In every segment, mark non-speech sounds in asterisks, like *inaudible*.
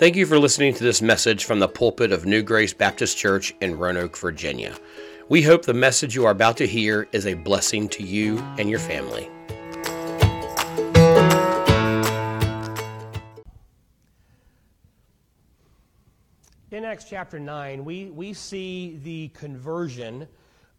Thank you for listening to this message from the pulpit of New Grace Baptist Church in Roanoke, Virginia. We hope the message you are about to hear is a blessing to you and your family. In Acts chapter 9, we, we see the conversion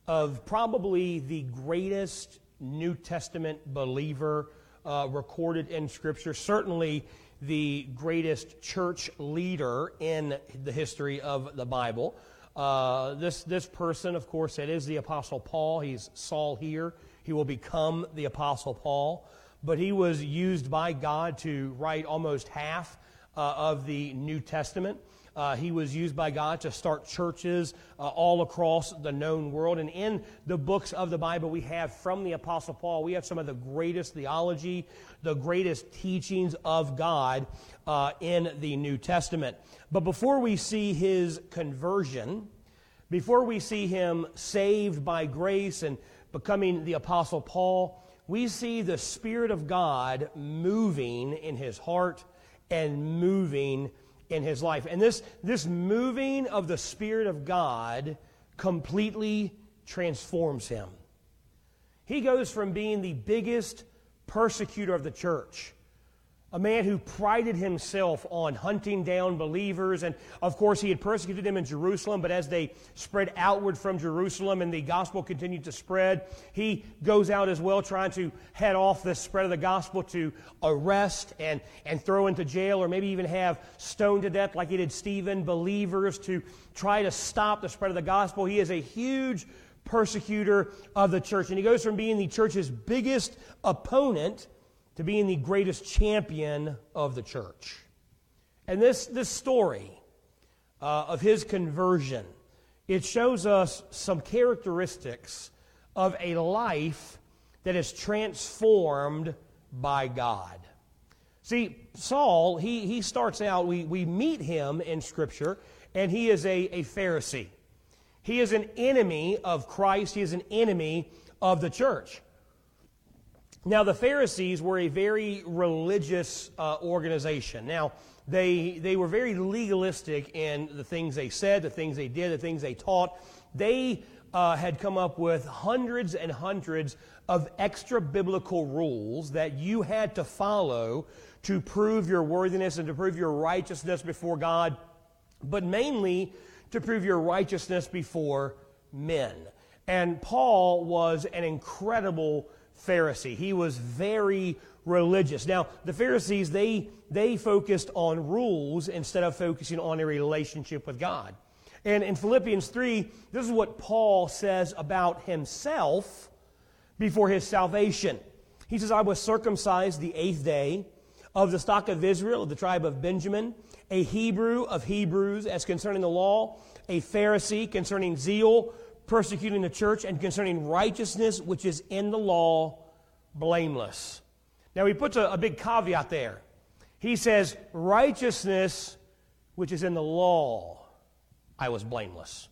of probably the greatest New Testament believer uh, recorded in Scripture. Certainly, the greatest church leader in the history of the Bible. Uh, this, this person, of course, it is the Apostle Paul. He's Saul here. He will become the Apostle Paul. But he was used by God to write almost half uh, of the New Testament. Uh, he was used by God to start churches uh, all across the known world. And in the books of the Bible we have from the Apostle Paul, we have some of the greatest theology, the greatest teachings of God uh, in the New Testament. But before we see his conversion, before we see him saved by grace and becoming the Apostle Paul, we see the Spirit of God moving in his heart and moving in his life. And this, this moving of the Spirit of God completely transforms him. He goes from being the biggest persecutor of the church a man who prided himself on hunting down believers. And of course, he had persecuted them in Jerusalem, but as they spread outward from Jerusalem and the gospel continued to spread, he goes out as well trying to head off the spread of the gospel to arrest and, and throw into jail or maybe even have stoned to death like he did Stephen, believers to try to stop the spread of the gospel. He is a huge persecutor of the church. And he goes from being the church's biggest opponent to being the greatest champion of the church. And this, this story uh, of his conversion, it shows us some characteristics of a life that is transformed by God. See, Saul, he, he starts out, we, we meet him in Scripture, and he is a, a Pharisee. He is an enemy of Christ, he is an enemy of the church. Now, the Pharisees were a very religious uh, organization. Now, they, they were very legalistic in the things they said, the things they did, the things they taught. They uh, had come up with hundreds and hundreds of extra biblical rules that you had to follow to prove your worthiness and to prove your righteousness before God, but mainly to prove your righteousness before men. And Paul was an incredible Pharisee. He was very religious. Now, the Pharisees, they, they focused on rules instead of focusing on a relationship with God. And in Philippians 3, this is what Paul says about himself before his salvation. He says, I was circumcised the eighth day of the stock of Israel, of the tribe of Benjamin, a Hebrew of Hebrews, as concerning the law, a Pharisee concerning zeal, persecuting the church, and concerning righteousness which is in the law, blameless. Now he puts a, a big caveat there. He says, righteousness which is in the law, I was blameless.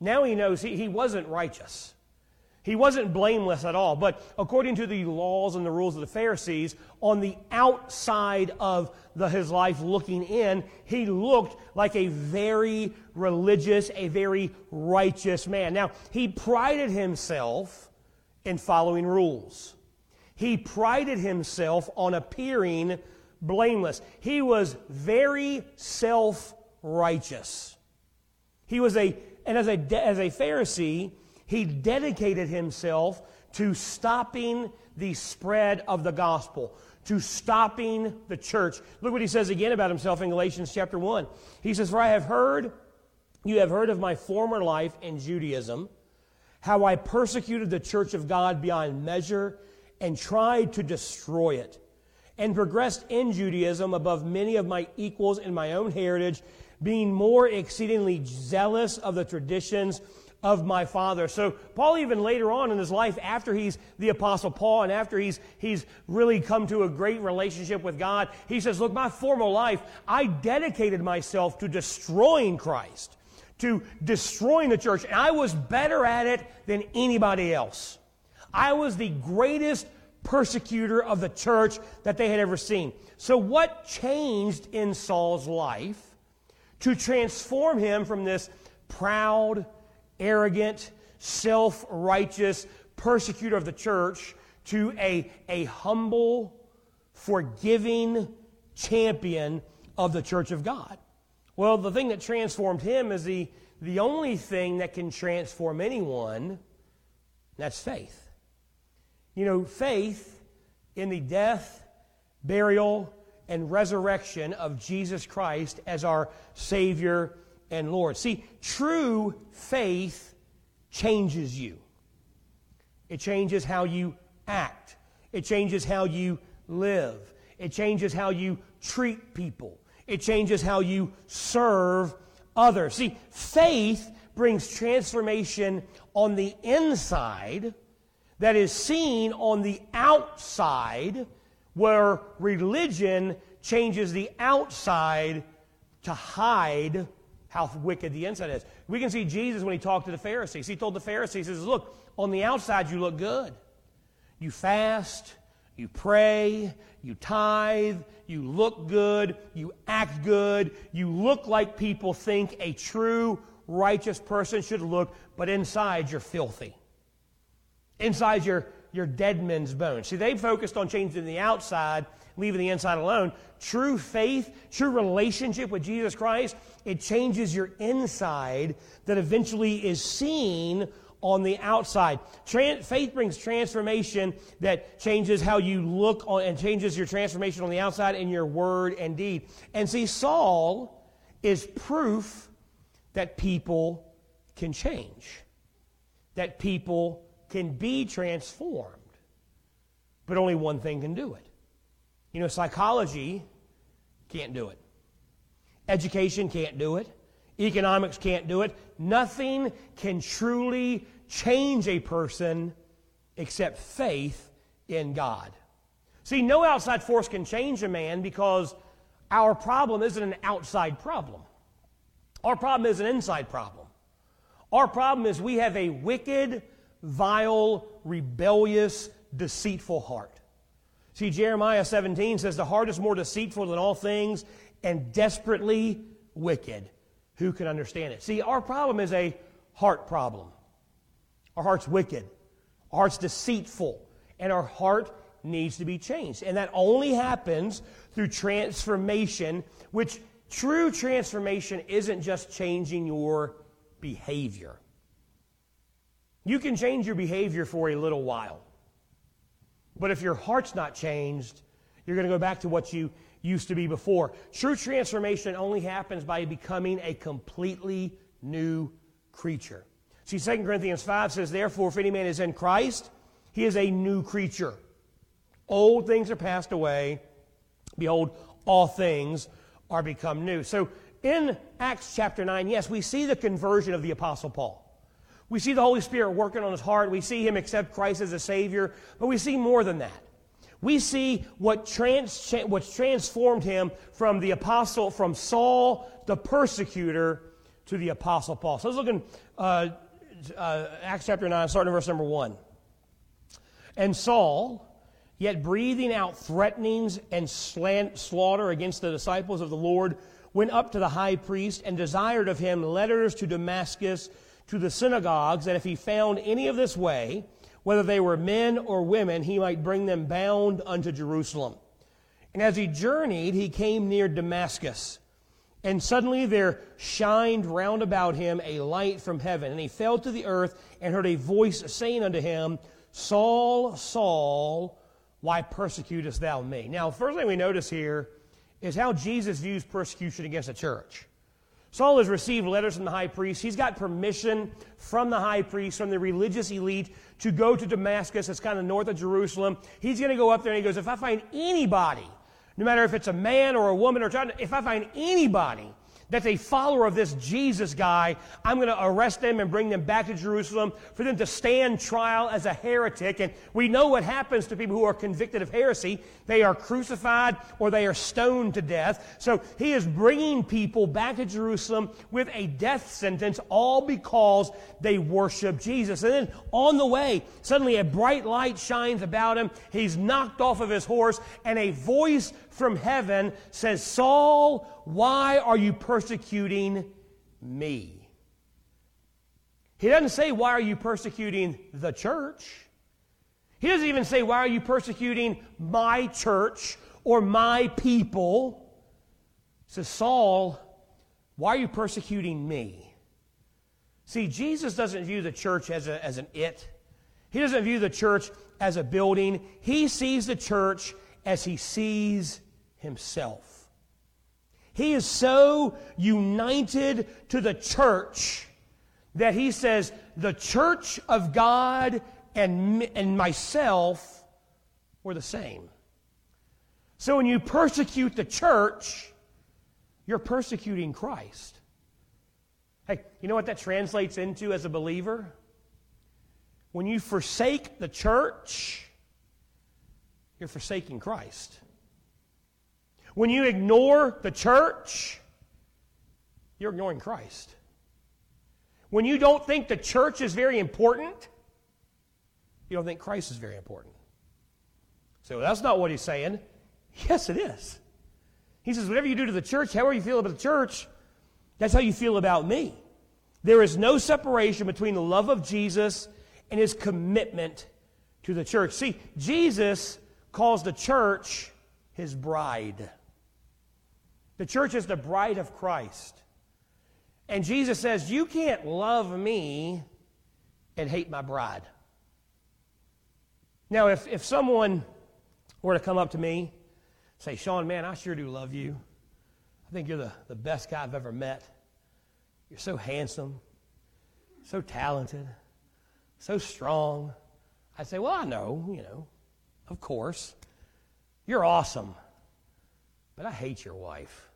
Now he knows he, he wasn't righteous. He wasn't blameless at all. But according to the laws and the rules of the Pharisees, on the outside of the, his life looking in, he looked like a very religious, a very righteous man. Now, he prided himself in following rules. He prided himself on appearing blameless. He was very self righteous. He was a, and as a, as a Pharisee, he dedicated himself to stopping the spread of the gospel, to stopping the church. Look what he says again about himself in Galatians chapter 1. He says, For I have heard, you have heard of my former life in Judaism, how I persecuted the church of God beyond measure and tried to destroy it, and progressed in Judaism above many of my equals in my own heritage, being more exceedingly zealous of the traditions of my father. So Paul even later on in his life, after he's the apostle Paul and after he's, he's really come to a great relationship with God, he says, look, my former life, I dedicated myself to destroying Christ, to destroying the church, and I was better at it than anybody else. I was the greatest persecutor of the church that they had ever seen. So, what changed in Saul's life to transform him from this proud, arrogant, self righteous persecutor of the church to a, a humble, forgiving champion of the church of God? Well, the thing that transformed him is the, the only thing that can transform anyone, that's faith. You know, faith in the death, burial, and resurrection of Jesus Christ as our Savior and Lord. See, true faith changes you. It changes how you act. It changes how you live. It changes how you treat people. It changes how you serve others. See, faith brings transformation on the inside that is seen on the outside, where religion changes the outside to hide how wicked the inside is. We can see Jesus when he talked to the Pharisees. He told the Pharisees, he says, Look, on the outside you look good. You fast, you pray, you tithe, you look good, you act good, you look like people think a true righteous person should look, but inside you're filthy inside your, your dead men's bones. See, they focused on changing the outside, leaving the inside alone. True faith, true relationship with Jesus Christ, it changes your inside that eventually is seen on the outside. Tran- faith brings transformation that changes how you look on and changes your transformation on the outside in your word and deed. And see, Saul is proof that people can change, that people can be transformed. But only one thing can do it. You know, psychology can't do it. Education can't do it. Economics can't do it. Nothing can truly change a person except faith in God. See, no outside force can change a man because our problem isn't an outside problem. Our problem is an inside problem. Our problem is we have a wicked, vile, rebellious, deceitful heart. See, Jeremiah 17 says, The heart is more deceitful than all things and desperately wicked. Who can understand it? See, our problem is a heart problem. Our heart's wicked, our heart's deceitful, and our heart needs to be changed. And that only happens through transformation, which true transformation isn't just changing your behavior. You can change your behavior for a little while. But if your heart's not changed, you're going to go back to what you used to be before. True transformation only happens by becoming a completely new creature. See, 2 Corinthians 5 says, Therefore, if any man is in Christ, he is a new creature. Old things are passed away. Behold, all things are become new. So in Acts chapter 9, yes, we see the conversion of the Apostle Paul. We see the Holy Spirit working on his heart. We see him accept Christ as a Savior. But we see more than that. We see what trans, what's transformed him from the apostle, from Saul, the persecutor, to the apostle Paul. So let's look in uh, uh, Acts chapter 9, starting in verse number 1. And Saul, yet breathing out threatenings and slaughter against the disciples of the Lord, went up to the high priest and desired of him letters to Damascus to the synagogues that if he found any of this way, whether they were men or women, he might bring them bound unto Jerusalem. And as he journeyed, he came near Damascus. And suddenly there shined round about him a light from heaven. And he fell to the earth and heard a voice saying unto him, Saul, Saul, why persecutest thou me? Now, first thing we notice here is how Jesus views persecution against the church. Saul has received letters from the high priest. He's got permission from the high priest, from the religious elite, to go to Damascus. It's kind of north of Jerusalem. He's going to go up there and he goes, If I find anybody, no matter if it's a man or a woman or child, if I find anybody that's a follower of this Jesus guy, I'm going to arrest them and bring them back to Jerusalem for them to stand trial as a heretic. And we know what happens to people who are convicted of heresy. They are crucified or they are stoned to death. So he is bringing people back to Jerusalem with a death sentence, all because they worship Jesus. And then on the way, suddenly a bright light shines about him. He's knocked off of his horse, and a voice from heaven says, Saul, why are you persecuting me? He doesn't say, Why are you persecuting the church? He doesn't even say, Why are you persecuting my church or my people? He says, Saul, why are you persecuting me? See, Jesus doesn't view the church as, a, as an it. He doesn't view the church as a building. He sees the church as he sees himself. He is so united to the church that he says, the church of God and, and myself were the same. So when you persecute the church, you're persecuting Christ. Hey, you know what that translates into as a believer? When you forsake the church, you're forsaking Christ. When you ignore the church, you're ignoring Christ. When you don't think the church is very important, you don't think Christ is very important. So that's not what he's saying. Yes, it is. He says, whatever you do to the church, however you feel about the church, that's how you feel about me. There is no separation between the love of Jesus and his commitment to the church. See, Jesus calls the church his bride. The church is the bride of Christ. And Jesus says, You can't love me and hate my bride. Now, if, if someone were to come up to me, say, Sean, man, I sure do love you. I think you're the, the best guy I've ever met. You're so handsome, so talented, so strong. I'd say, Well, I know, you know, of course. You're awesome. But I hate your wife.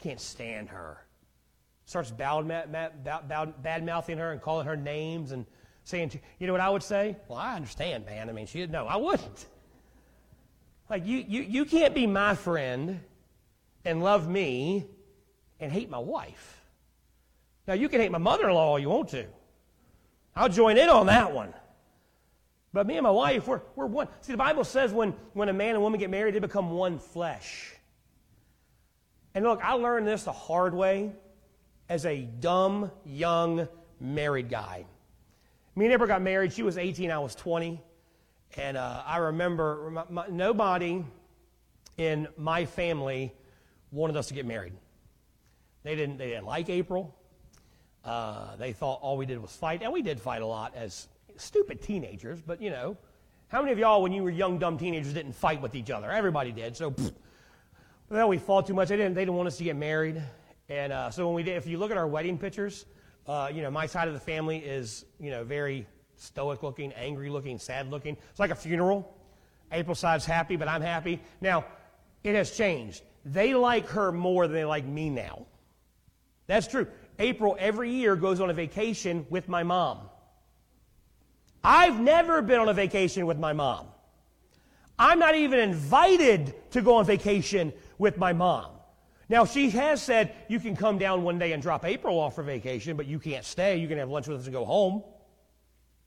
Can't stand her. Starts bad, mouthing her and calling her names and saying, you know what I would say? Well, I understand, man. I mean, she no, I wouldn't. Like, you, you, you can't be my friend and love me and hate my wife. Now, you can hate my mother in law all you want to. I'll join in on that one. But me and my wife, we're, we're one. See, the Bible says when, when a man and woman get married, they become one flesh. And look, I learned this the hard way as a dumb, young, married guy. Me and Amber got married. She was 18, I was 20. And uh, I remember my, my, nobody in my family wanted us to get married. They didn't, they didn't like April. Uh, they thought all we did was fight. And we did fight a lot as stupid teenagers, but you know. How many of y'all, when you were young, dumb teenagers, didn't fight with each other? Everybody did. So, pfft, well, we fought too much. They didn't, they didn't want us to get married. And uh, so when we did, if you look at our wedding pictures, uh, you know, my side of the family is, you know, very stoic looking, angry looking, sad looking. It's like a funeral. April side's happy, but I'm happy. Now, it has changed. They like her more than they like me now. That's true. April every year goes on a vacation with my mom. I've never been on a vacation with my mom. I'm not even invited to go on vacation with my mom. Now, she has said, you can come down one day and drop April off for vacation, but you can't stay. You can have lunch with us and go home.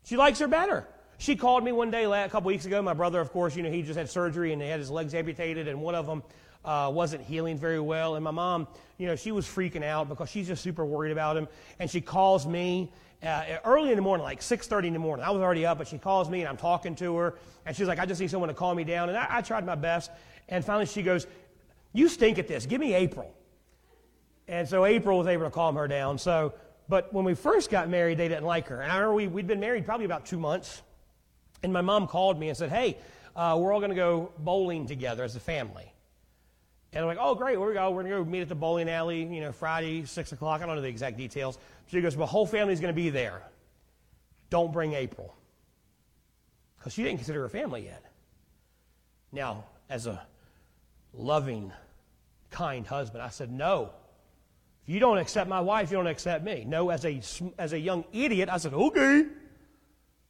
She likes her better. She called me one day a couple weeks ago. My brother, of course, you know, he just had surgery and he had his legs amputated, and one of them uh, wasn't healing very well. And my mom, you know, she was freaking out because she's just super worried about him. And she calls me uh, early in the morning, like 6.30 in the morning. I was already up, but she calls me and I'm talking to her. And she's like, I just need someone to calm me down. And I, I tried my best. And finally she goes, you stink at this. Give me April. And so April was able to calm her down. So, but when we first got married, they didn't like her. And I remember we, we'd been married probably about two months. And my mom called me and said, Hey, uh, we're all going to go bowling together as a family. And I'm like, oh, great, where we go? We're going to go meet at the bowling alley, you know, Friday, 6 o'clock. I don't know the exact details. She goes, my whole family's going to be there. Don't bring April. Because she didn't consider her family yet. Now, as a loving, kind husband. I said, No, If you don't accept my wife, you don't accept me. No, as a, as a young idiot, I said, okay.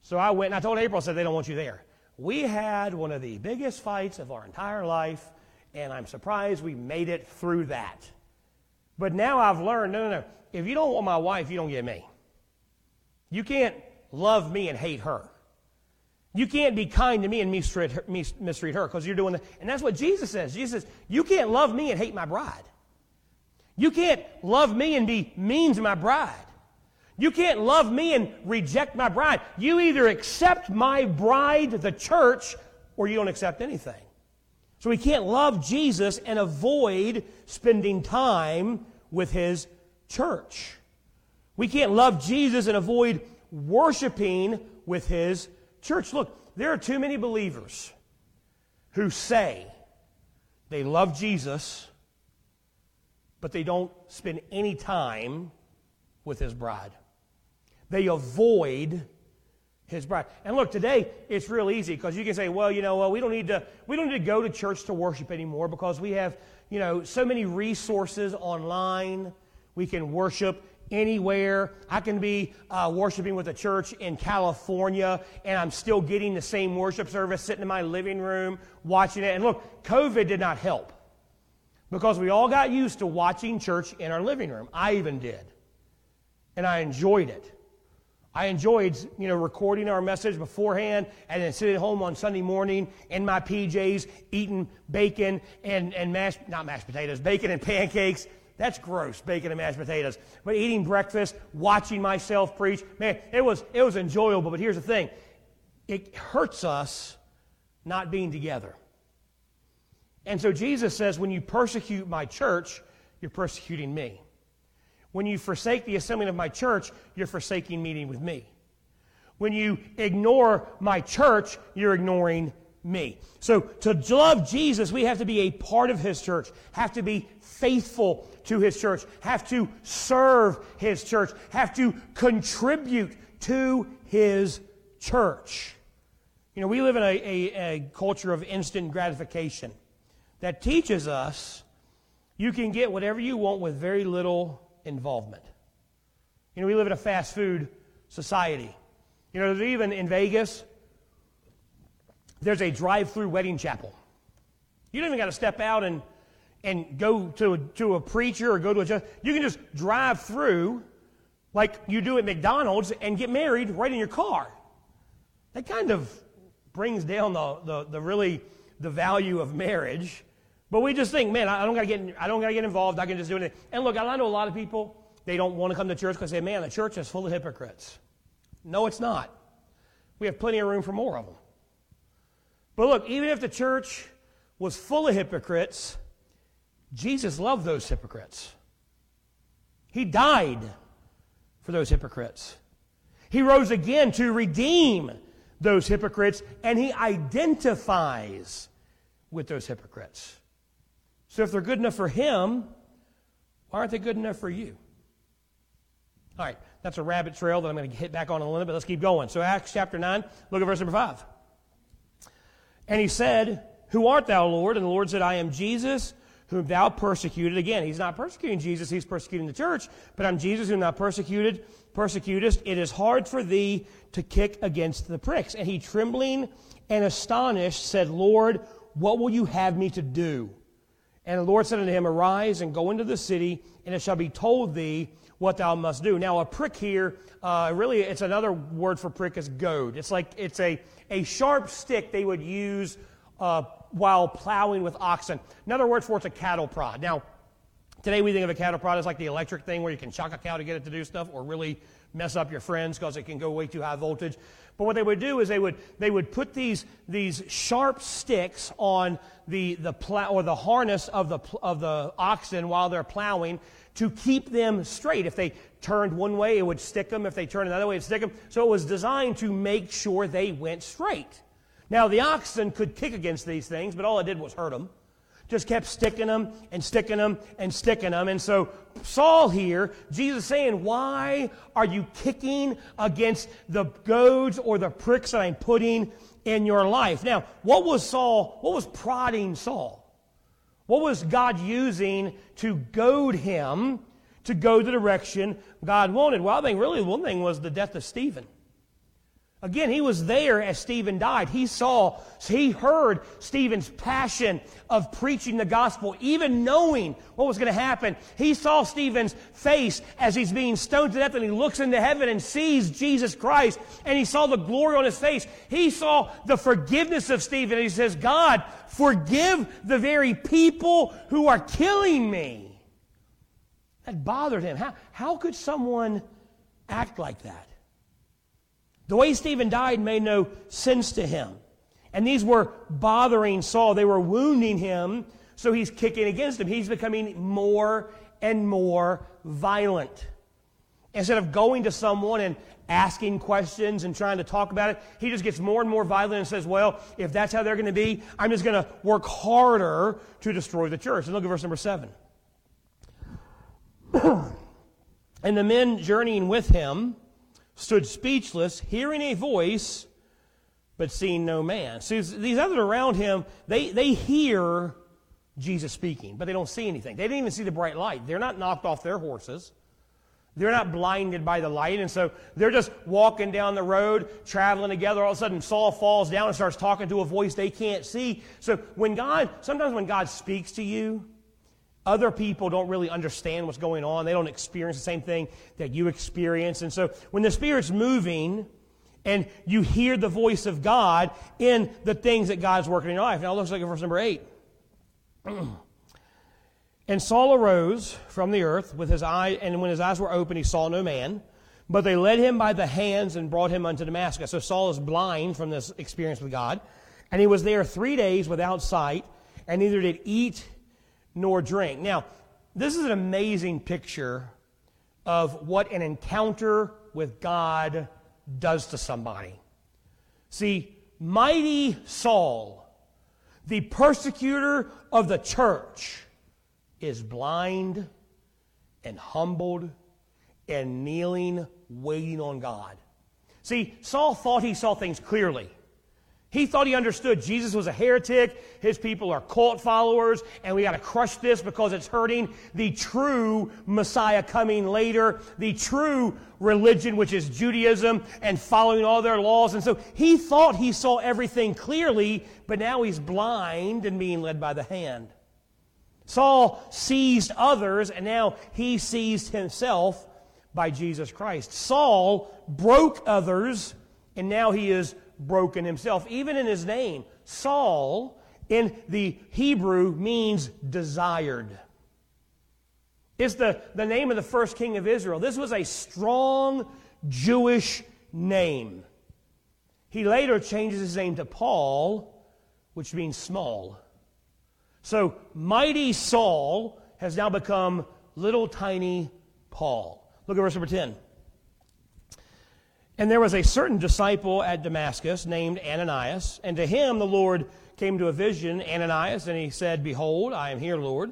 So I went and I told April, I said, they don't want you there. We had one of the biggest fights of our entire life, and I'm surprised we made it through that. But now I've learned no, no, no. If you don't want my wife, you don't get me. You can't love me and hate her. You can't be kind to me and mistreat her because you're doing that. And that's what Jesus says. Jesus says, You can't love me and hate my bride. You can't love me and be mean to my bride. You can't love me and reject my bride. You either accept my bride, the church, or you don't accept anything. So we can't love Jesus and avoid spending time with his church. We can't love Jesus and avoid worshiping with his church. Look, there are too many believers who say they love Jesus, but they don't spend any time with his bride. They avoid his bride. And look, today it's real easy because you can say, well, you know, well, we don't need to we don't need to go to church to worship anymore because we have, you know, so many resources online. We can worship anywhere. I can be uh, worshiping with a church in California and I'm still getting the same worship service sitting in my living room watching it. And look, COVID did not help because we all got used to watching church in our living room. I even did. And I enjoyed it. I enjoyed, you know, recording our message beforehand and then sitting home on Sunday morning in my PJs, eating bacon and, and mashed, not mashed potatoes, bacon and pancakes. That's gross, bacon and mashed potatoes. But eating breakfast, watching myself preach, man, it was, it was enjoyable. But here's the thing it hurts us not being together. And so Jesus says, when you persecute my church, you're persecuting me. When you forsake the assembling of my church, you're forsaking meeting with me. When you ignore my church, you're ignoring me. So to love Jesus, we have to be a part of his church, have to be faithful to his church, have to serve his church, have to contribute to his church. You know, we live in a, a, a culture of instant gratification that teaches us you can get whatever you want with very little involvement. You know, we live in a fast food society. You know, even in Vegas, there's a drive through wedding chapel. You don't even got to step out and, and go to a, to a preacher or go to a church. You can just drive through like you do at McDonald's and get married right in your car. That kind of brings down the, the, the really the value of marriage but we just think, man, I don't got to get, I don't got to get involved. I can just do anything. And look, I know a lot of people they don't want to come to church because they say, man, the church is full of hypocrites. No, it's not. We have plenty of room for more of them. But look, even if the church was full of hypocrites, Jesus loved those hypocrites. He died for those hypocrites. He rose again to redeem those hypocrites, and he identifies with those hypocrites. So if they're good enough for him, why aren't they good enough for you? All right, that's a rabbit trail that I'm going to hit back on in a little bit. Let's keep going. So Acts chapter 9, look at verse number 5. And he said, Who art thou, Lord? And the Lord said, I am Jesus, whom thou persecuted. Again, he's not persecuting Jesus, he's persecuting the church, but I'm Jesus, whom thou persecuted, persecutest. It is hard for thee to kick against the pricks. And he, trembling and astonished, said, Lord, what will you have me to do? And the Lord said unto him, Arise and go into the city, and it shall be told thee what thou must do. Now, a prick here, uh, really, it's another word for prick is goad. It's like it's a, a sharp stick they would use uh, while plowing with oxen. Another word for it's a cattle prod. Now, today we think of a cattle prod as like the electric thing where you can shock a cow to get it to do stuff, or really mess up your friends because it can go way too high voltage. But what they would do is they would, they would put these, these sharp sticks on the, the plow, or the harness of the, of the oxen while they're plowing to keep them straight. If they turned one way, it would stick them. If they turned another way, it would stick them. So it was designed to make sure they went straight. Now, the oxen could kick against these things, but all it did was hurt them just kept sticking them and sticking them and sticking them. And so Saul here, Jesus saying, why are you kicking against the goads or the pricks that I'm putting in your life? Now, what was Saul, what was prodding Saul? What was God using to goad him to go the direction God wanted. Well, I think really one thing was the death of Stephen. Again, he was there as Stephen died. He saw, he heard Stephen's passion of preaching the gospel, even knowing what was going to happen. He saw Stephen's face as he's being stoned to death, and he looks into heaven and sees Jesus Christ, and he saw the glory on his face. He saw the forgiveness of Stephen, and he says, God, forgive the very people who are killing me. That bothered him. How, how could someone act like that? The way Stephen died made no sense to him. And these were bothering Saul. They were wounding him, so he's kicking against them. He's becoming more and more violent. Instead of going to someone and asking questions and trying to talk about it, he just gets more and more violent and says, Well, if that's how they're going to be, I'm just going to work harder to destroy the church. And look at verse number 7. *clears throat* and the men journeying with him, stood speechless, hearing a voice, but seeing no man. See, these others around him, they, they hear Jesus speaking, but they don't see anything. They didn't even see the bright light. They're not knocked off their horses. They're not blinded by the light. And so they're just walking down the road, traveling together. All of a sudden, Saul falls down and starts talking to a voice they can't see. So when God, sometimes when God speaks to you, other people don't really understand what's going on. They don't experience the same thing that you experience. And so when the Spirit's moving and you hear the voice of God in the things that God's working in your life. Now it looks like verse number 8. *clears throat* and Saul arose from the earth with his eye, and when his eyes were open, he saw no man. But they led him by the hands and brought him unto Damascus. So Saul is blind from this experience with God. And he was there three days without sight, and neither did eat nor drink. Now, this is an amazing picture of what an encounter with God does to somebody. See, mighty Saul, the persecutor of the church, is blind and humbled and kneeling, waiting on God. See, Saul thought he saw things clearly. He thought he understood Jesus was a heretic, his people are cult followers, and we got to crush this because it's hurting the true Messiah coming later, the true religion, which is Judaism, and following all their laws. And so he thought he saw everything clearly, but now he's blind and being led by the hand. Saul seized others, and now he seized himself by Jesus Christ. Saul broke others, and now he is broken himself. Even in his name, Saul in the Hebrew means desired. It's the, the name of the first king of Israel. This was a strong Jewish name. He later changes his name to Paul, which means small. So, mighty Saul has now become little tiny Paul. Look at verse number 10. And there was a certain disciple at Damascus named Ananias, and to him the Lord came to a vision, Ananias, and he said, Behold, I am here, Lord.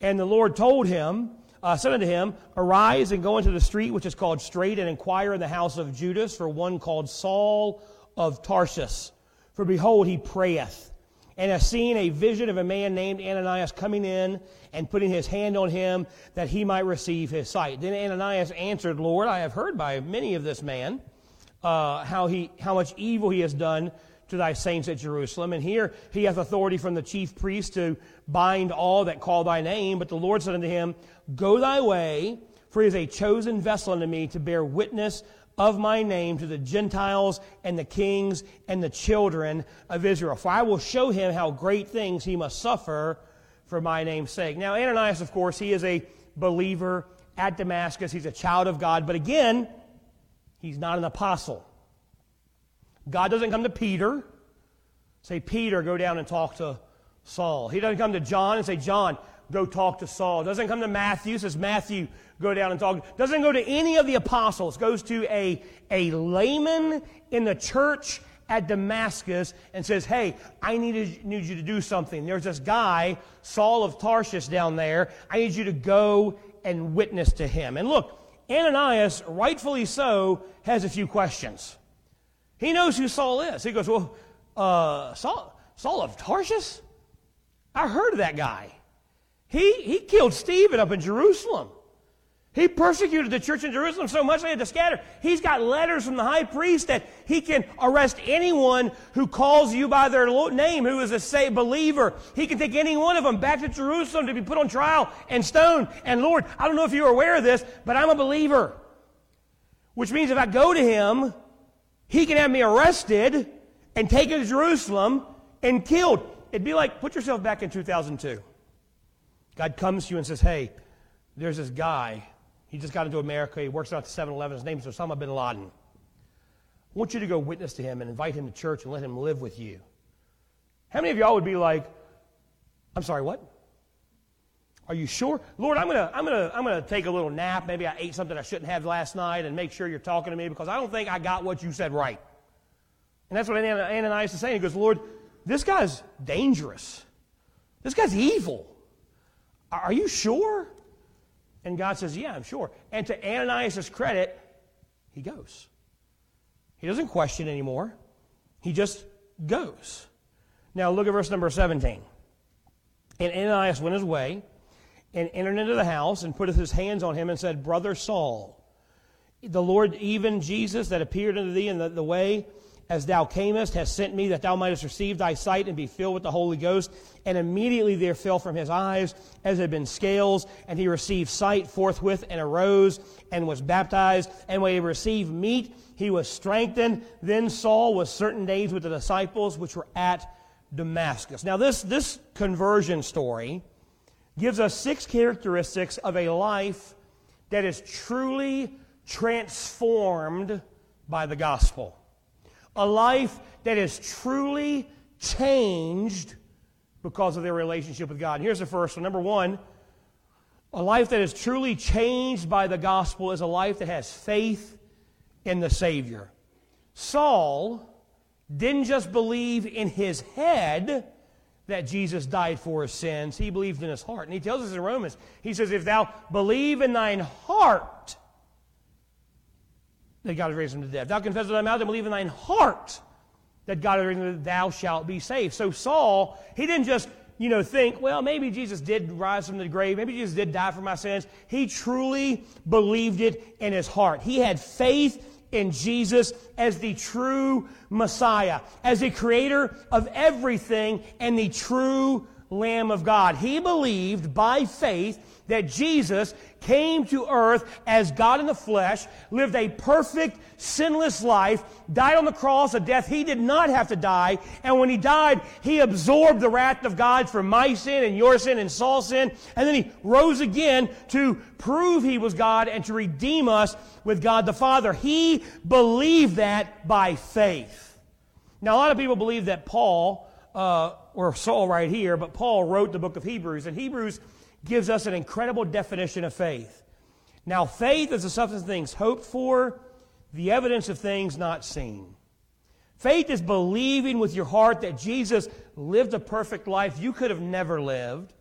And the Lord told him, uh, said unto him, Arise and go into the street which is called Straight, and inquire in the house of Judas for one called Saul of Tarsus. For behold, he prayeth and has seen a vision of a man named Ananias coming in and putting his hand on him that he might receive his sight. Then Ananias answered, Lord, I have heard by many of this man uh, how, he, how much evil he has done to thy saints at Jerusalem. And here he hath authority from the chief priest to bind all that call thy name. But the Lord said unto him, Go thy way, for he is a chosen vessel unto me to bear witness of my name to the Gentiles and the kings and the children of Israel. For I will show him how great things he must suffer for my name's sake. Now, Ananias, of course, he is a believer at Damascus. He's a child of God. But again, he's not an apostle. God doesn't come to Peter, say, Peter, go down and talk to Saul. He doesn't come to John and say, John, go talk to Saul. Doesn't come to Matthew, says, Matthew, go down and talk. Doesn't go to any of the apostles. Goes to a, a layman in the church at Damascus and says, Hey, I need, need you to do something. There's this guy, Saul of Tarshish, down there. I need you to go and witness to him. And look, Ananias, rightfully so, has a few questions. He knows who Saul is. He goes, Well, uh, Saul, Saul of Tarshish? I heard of that guy. He, he killed Stephen up in Jerusalem. He persecuted the church in Jerusalem so much they had to scatter. He's got letters from the high priest that he can arrest anyone who calls you by their name who is a say believer. He can take any one of them back to Jerusalem to be put on trial and stoned. And Lord, I don't know if you're aware of this, but I'm a believer. Which means if I go to him, he can have me arrested and taken to Jerusalem and killed. It'd be like, put yourself back in 2002. God comes to you and says, Hey, there's this guy. He just got into America. He works out at 7 Eleven. His name is Osama bin Laden. I want you to go witness to him and invite him to church and let him live with you. How many of y'all would be like, I'm sorry, what? Are you sure? Lord, I'm gonna, I'm gonna, I'm gonna take a little nap. Maybe I ate something I shouldn't have last night and make sure you're talking to me because I don't think I got what you said right. And that's what Ananias is saying. He goes, Lord, this guy's dangerous. This guy's evil. Are you sure? And God says, Yeah, I'm sure. And to Ananias' credit, he goes. He doesn't question anymore, he just goes. Now look at verse number 17. And Ananias went his way and entered into the house and put his hands on him and said, Brother Saul, the Lord, even Jesus, that appeared unto thee in the, the way as thou camest, has sent me that thou mightest receive thy sight and be filled with the Holy Ghost. And immediately there fell from his eyes as had been scales, and he received sight forthwith and arose and was baptized. And when he received meat, he was strengthened. Then Saul was certain days with the disciples which were at Damascus. Now, this, this conversion story gives us six characteristics of a life that is truly transformed by the gospel a life that is truly changed because of their relationship with God. Here's the first one. Number one, a life that is truly changed by the gospel is a life that has faith in the Savior. Saul didn't just believe in his head that Jesus died for his sins, he believed in his heart. And he tells us in Romans, he says, If thou believe in thine heart that God has raised him to death. Thou confess with thy mouth and believe in thine heart that God has raised him to death, thou shalt be saved. So Saul, he didn't just, you know, think, well, maybe Jesus did rise from the grave. Maybe Jesus did die for my sins. He truly believed it in his heart. He had faith in Jesus as the true Messiah, as the creator of everything and the true Lamb of God. He believed by faith that Jesus came to earth as God in the flesh, lived a perfect, sinless life, died on the cross a death he did not have to die, and when he died, he absorbed the wrath of God for my sin and your sin and Saul's sin, and then he rose again to prove he was God and to redeem us with God the Father. He believed that by faith. Now, a lot of people believe that Paul, uh, or Saul right here, but Paul wrote the book of Hebrews, and Hebrews gives us an incredible definition of faith. Now, faith is the substance of things hoped for, the evidence of things not seen. Faith is believing with your heart that Jesus lived a perfect life you could have never lived,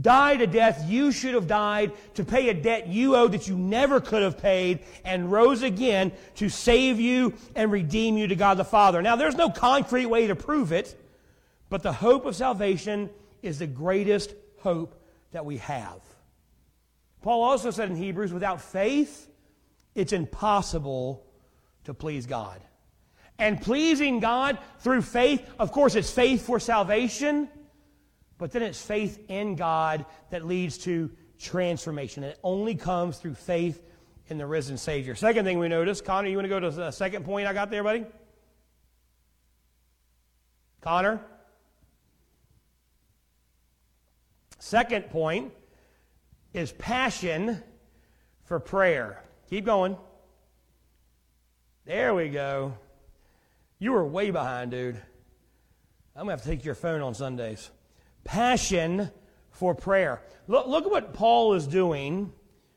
died a death you should have died to pay a debt you owed that you never could have paid, and rose again to save you and redeem you to God the Father. Now, there's no concrete way to prove it, but the hope of salvation is the greatest hope that we have. Paul also said in Hebrews, without faith, it's impossible to please God. And pleasing God through faith, of course, it's faith for salvation, but then it's faith in God that leads to transformation. And it only comes through faith in the risen Savior. Second thing we notice, Connor, you want to go to the second point I got there, buddy? Connor? Second point is passion for prayer. Keep going. There we go. You were way behind, dude. I'm going to have to take your phone on Sundays. Passion for prayer. Look, look at what Paul is doing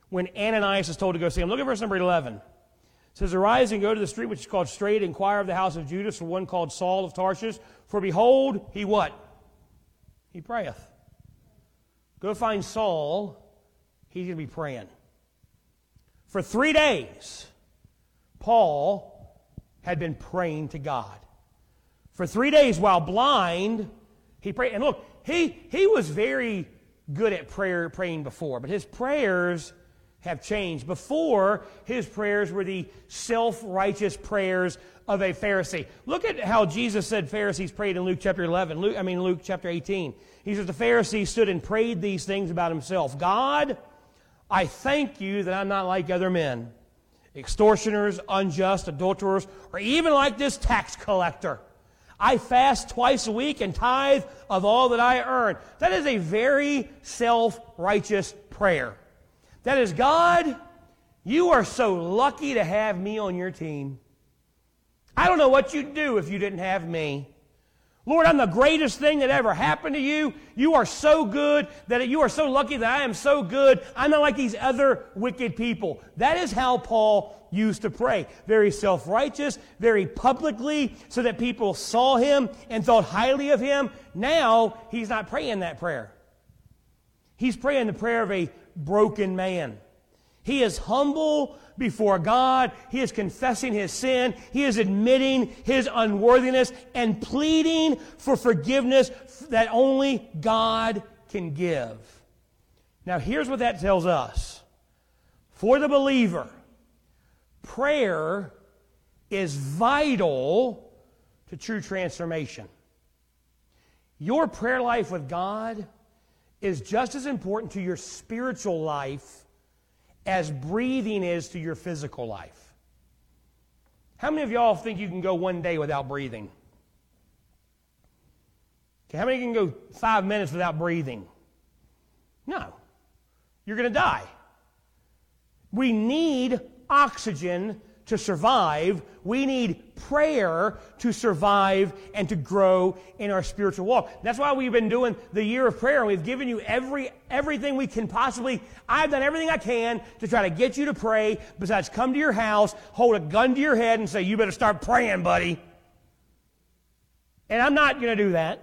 when Ananias is told to go see him. Look at verse number 11. It says, Arise and go to the street which is called Straight, inquire of the house of Judas for one called Saul of Tarsus. For behold, he what? He prayeth. Go find Saul. He's going to be praying. For three days, Paul had been praying to God. For three days, while blind, he prayed. And look, he, he was very good at prayer praying before, but his prayers have changed. Before, his prayers were the self righteous prayers of a Pharisee. Look at how Jesus said Pharisees prayed in Luke chapter 11. Luke, I mean, Luke chapter 18. He says, The Pharisee stood and prayed these things about himself God, I thank you that I'm not like other men, extortioners, unjust, adulterers, or even like this tax collector. I fast twice a week and tithe of all that I earn. That is a very self righteous prayer. That is, God, you are so lucky to have me on your team. I don't know what you'd do if you didn't have me. Lord, I'm the greatest thing that ever happened to you. You are so good that you are so lucky that I am so good. I'm not like these other wicked people. That is how Paul used to pray. Very self righteous, very publicly, so that people saw him and thought highly of him. Now, he's not praying that prayer. He's praying the prayer of a broken man. He is humble before God. He is confessing his sin. He is admitting his unworthiness and pleading for forgiveness that only God can give. Now, here's what that tells us. For the believer, prayer is vital to true transformation. Your prayer life with God is just as important to your spiritual life as breathing is to your physical life. How many of y'all think you can go one day without breathing? Okay, how many can go five minutes without breathing? No. You're going to die. We need oxygen to survive. We need prayer to survive and to grow in our spiritual walk. That's why we've been doing the year of prayer. We've given you every everything we can possibly. I've done everything I can to try to get you to pray. Besides, come to your house, hold a gun to your head, and say, "You better start praying, buddy." And I'm not going to do that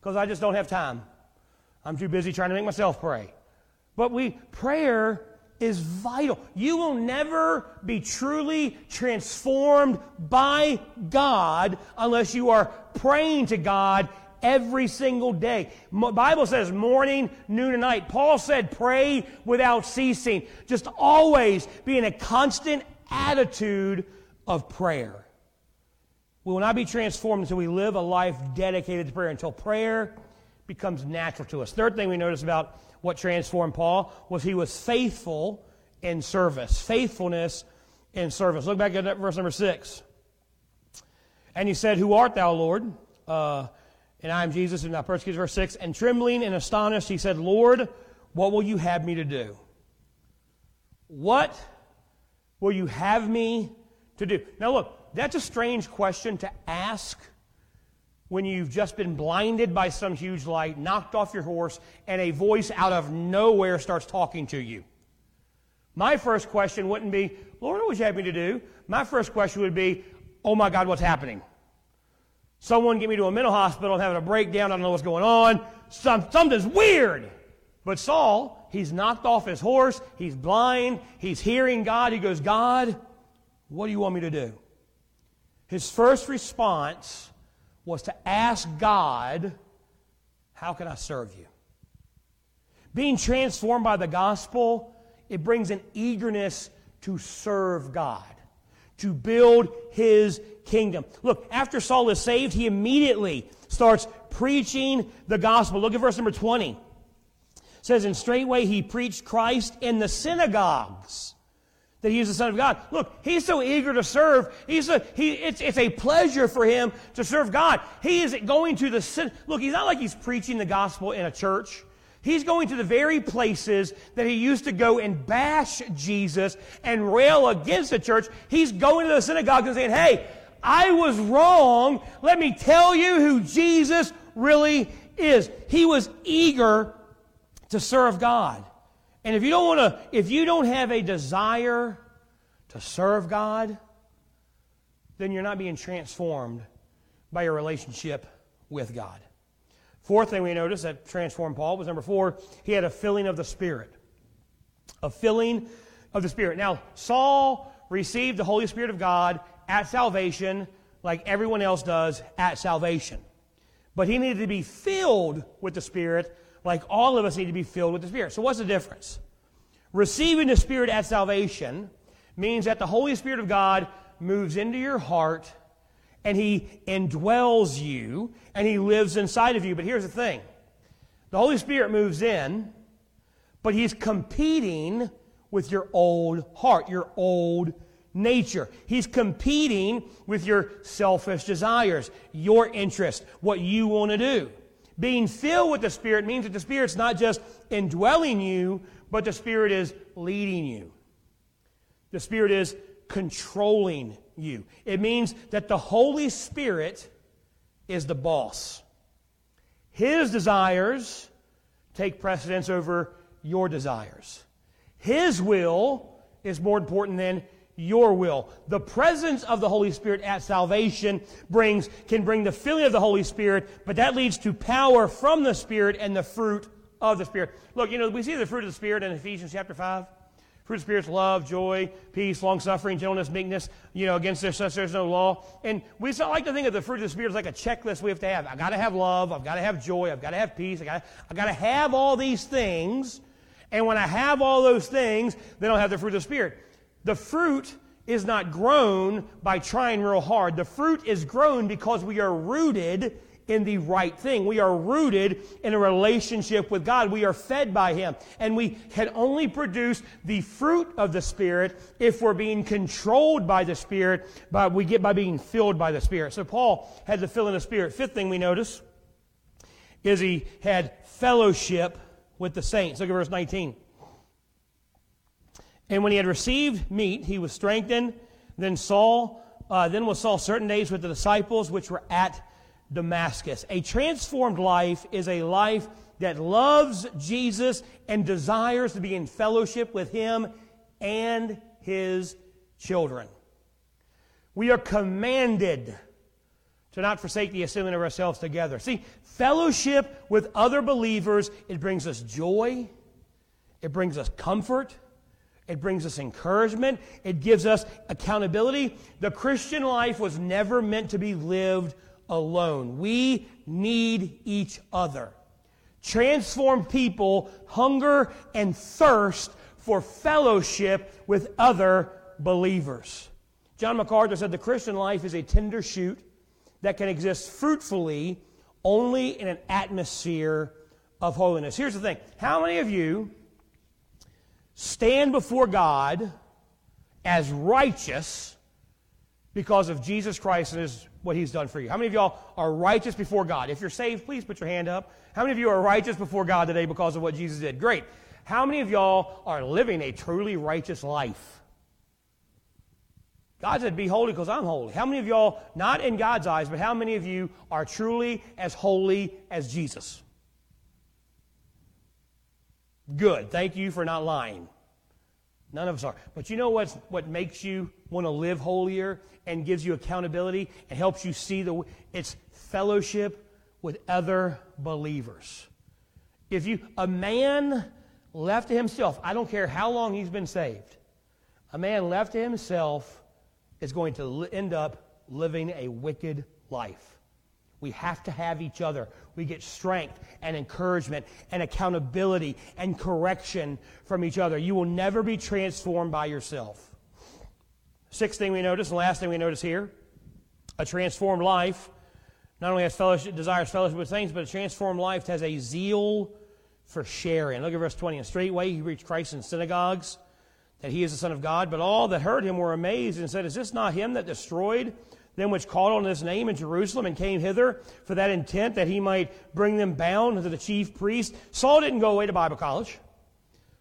because I just don't have time. I'm too busy trying to make myself pray. But we prayer is vital. You will never be truly transformed by God unless you are praying to God every single day. Bible says morning, noon, and night. Paul said pray without ceasing. Just always be in a constant attitude of prayer. We will not be transformed until we live a life dedicated to prayer, until prayer becomes natural to us. Third thing we notice about what transformed Paul was he was faithful in service. Faithfulness in service. Look back at verse number six. And he said, Who art thou, Lord? Uh, and I am Jesus, and now persecuted, verse 6. And trembling and astonished, he said, Lord, what will you have me to do? What will you have me to do? Now, look, that's a strange question to ask when you've just been blinded by some huge light, knocked off your horse, and a voice out of nowhere starts talking to you. My first question wouldn't be, Lord, what would you have me to do? My first question would be, oh my God, what's happening? Someone get me to a mental hospital, I'm having a breakdown, I don't know what's going on. Some, something's weird. But Saul, he's knocked off his horse, he's blind, he's hearing God. He goes, God, what do you want me to do? His first response was to ask God, How can I serve you? Being transformed by the gospel, it brings an eagerness to serve God, to build his kingdom. Look, after Saul is saved, he immediately starts preaching the gospel. Look at verse number 20. It says, And straightway he preached Christ in the synagogues that he is the Son of God. Look, he's so eager to serve. He's a, he, it's, it's a pleasure for him to serve God. He is going to the, look, he's not like he's preaching the gospel in a church. He's going to the very places that he used to go and bash Jesus and rail against the church. He's going to the synagogue and saying, hey, I was wrong. Let me tell you who Jesus really is. He was eager to serve God. And if you don't want to, if you don't have a desire to serve God, then you're not being transformed by your relationship with God. Fourth thing we notice that transformed Paul was number four, he had a filling of the Spirit. A filling of the Spirit. Now, Saul received the Holy Spirit of God at salvation, like everyone else does at salvation. But he needed to be filled with the Spirit like all of us need to be filled with the Spirit. So, what's the difference? Receiving the Spirit at salvation means that the Holy Spirit of God moves into your heart and He indwells you and He lives inside of you. But here's the thing the Holy Spirit moves in, but He's competing with your old heart, your old nature. He's competing with your selfish desires, your interest, what you want to do. Being filled with the Spirit means that the Spirit's not just indwelling you, but the Spirit is leading you. The Spirit is controlling you. It means that the Holy Spirit is the boss. His desires take precedence over your desires. His will is more important than your will. The presence of the Holy Spirit at salvation brings, can bring the filling of the Holy Spirit, but that leads to power from the Spirit and the fruit of the Spirit. Look, you know, we see the fruit of the Spirit in Ephesians chapter 5. Fruit of the Spirit's love, joy, peace, long suffering, gentleness, meekness. You know, against this there's no law. And we like to think of the fruit of the Spirit as like a checklist we have to have. I got to have love. I've got to have joy. I've got to have peace. I got I got to have all these things. And when I have all those things, then I'll have the fruit of the Spirit. The fruit is not grown by trying real hard. The fruit is grown because we are rooted in the right thing. We are rooted in a relationship with God. We are fed by Him. And we can only produce the fruit of the Spirit if we're being controlled by the Spirit, but we get by being filled by the Spirit. So Paul had the fill in the Spirit. Fifth thing we notice is he had fellowship with the saints. Look at verse 19. And when he had received meat, he was strengthened. Then Saul, uh, then was Saul certain days with the disciples which were at Damascus. A transformed life is a life that loves Jesus and desires to be in fellowship with him and his children. We are commanded to not forsake the assembling of ourselves together. See, fellowship with other believers, it brings us joy, it brings us comfort, it brings us encouragement. It gives us accountability. The Christian life was never meant to be lived alone. We need each other. Transformed people hunger and thirst for fellowship with other believers. John MacArthur said the Christian life is a tender shoot that can exist fruitfully only in an atmosphere of holiness. Here's the thing how many of you stand before God as righteous because of Jesus Christ and his, what he's done for you. How many of y'all are righteous before God? If you're saved, please put your hand up. How many of you are righteous before God today because of what Jesus did? Great. How many of y'all are living a truly righteous life? God said, Be holy because I'm holy. How many of y'all, not in God's eyes, but how many of you are truly as holy as Jesus? Good. Thank you for not lying. None of us are. But you know what's, what makes you want to live holier and gives you accountability and helps you see the it's fellowship with other believers. If you a man left to himself, I don't care how long he's been saved, a man left to himself is going to end up living a wicked life. We have to have each other. We get strength and encouragement and accountability and correction from each other. You will never be transformed by yourself. Sixth thing we notice, and last thing we notice here a transformed life not only has fellowship, desires fellowship with saints, but a transformed life has a zeal for sharing. Look at verse 20. And straightway he reached Christ in synagogues that he is the Son of God. But all that heard him were amazed and said, Is this not him that destroyed them which called on his name in Jerusalem and came hither for that intent that he might bring them bound to the chief priest. Saul didn't go away to Bible college.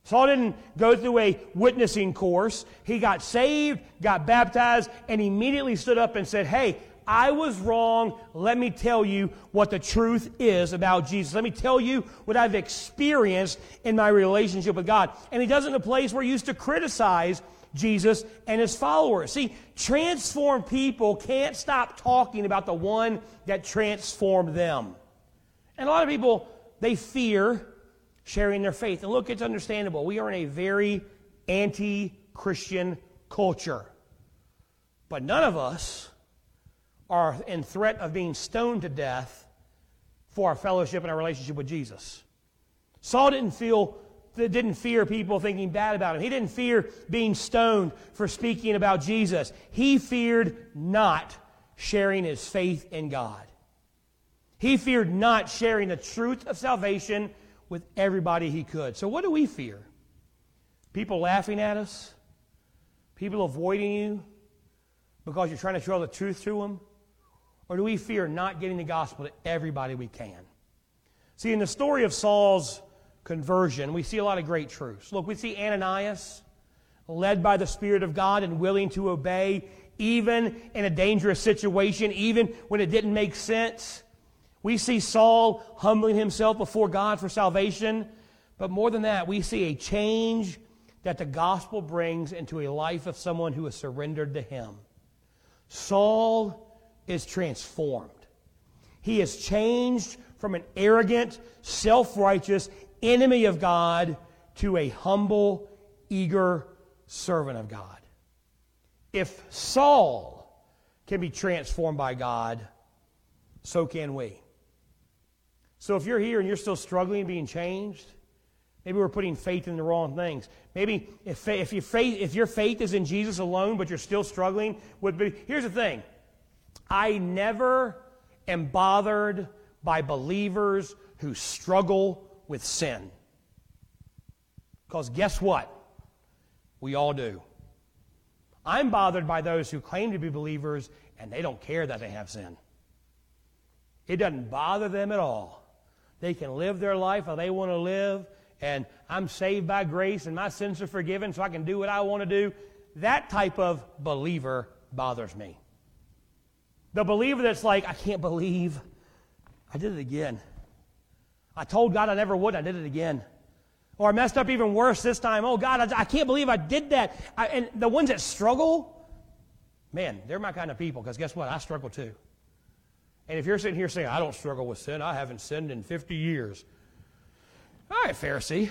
Saul didn't go through a witnessing course. He got saved, got baptized, and immediately stood up and said, Hey, I was wrong. Let me tell you what the truth is about Jesus. Let me tell you what I've experienced in my relationship with God. And he does it in a place where he used to criticize Jesus and his followers. See, transformed people can't stop talking about the one that transformed them. And a lot of people, they fear sharing their faith. And look, it's understandable. We are in a very anti Christian culture. But none of us are in threat of being stoned to death for our fellowship and our relationship with Jesus. Saul didn't feel didn't fear people thinking bad about him. He didn't fear being stoned for speaking about Jesus. He feared not sharing his faith in God. He feared not sharing the truth of salvation with everybody he could. So, what do we fear? People laughing at us? People avoiding you because you're trying to show the truth to them? Or do we fear not getting the gospel to everybody we can? See, in the story of Saul's conversion, we see a lot of great truths. Look, we see Ananias led by the Spirit of God and willing to obey even in a dangerous situation, even when it didn't make sense. We see Saul humbling himself before God for salvation. But more than that, we see a change that the gospel brings into a life of someone who has surrendered to him. Saul is transformed. He is changed from an arrogant, self righteous enemy of God to a humble, eager servant of God. If Saul can be transformed by God, so can we. So if you're here and you're still struggling being changed, maybe we're putting faith in the wrong things. Maybe if, if, your faith, if your faith is in Jesus alone, but you're still struggling with. Here's the thing I never am bothered by believers who struggle with sin. Because guess what? We all do. I'm bothered by those who claim to be believers and they don't care that they have sin. It doesn't bother them at all. They can live their life how they want to live, and I'm saved by grace and my sins are forgiven so I can do what I want to do. That type of believer bothers me. The believer that's like, I can't believe I did it again. I told God I never would, I did it again. Or I messed up even worse this time. Oh, God, I, I can't believe I did that. I, and the ones that struggle, man, they're my kind of people because guess what? I struggle too. And if you're sitting here saying, I don't struggle with sin, I haven't sinned in 50 years. All right, Pharisee.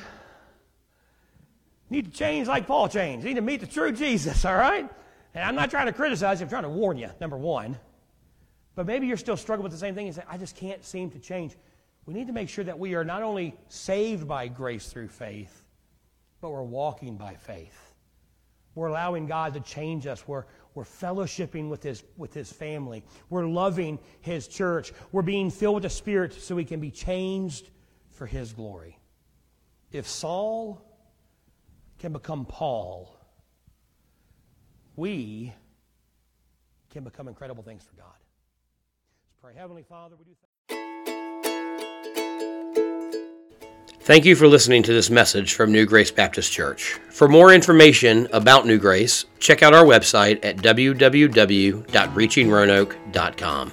Need to change like Paul changed. need to meet the true Jesus, all right? And I'm not trying to criticize you, I'm trying to warn you, number one. But maybe you're still struggling with the same thing and say, I just can't seem to change. We need to make sure that we are not only saved by grace through faith, but we're walking by faith. We're allowing God to change us. We're, we're fellowshipping with his, with his family. We're loving His church. We're being filled with the Spirit so we can be changed for His glory. If Saul can become Paul, we can become incredible things for God. Let's pray. Heavenly Father, we do. Thank you for listening to this message from New Grace Baptist Church. For more information about New Grace, check out our website at www.reachingroanoke.com.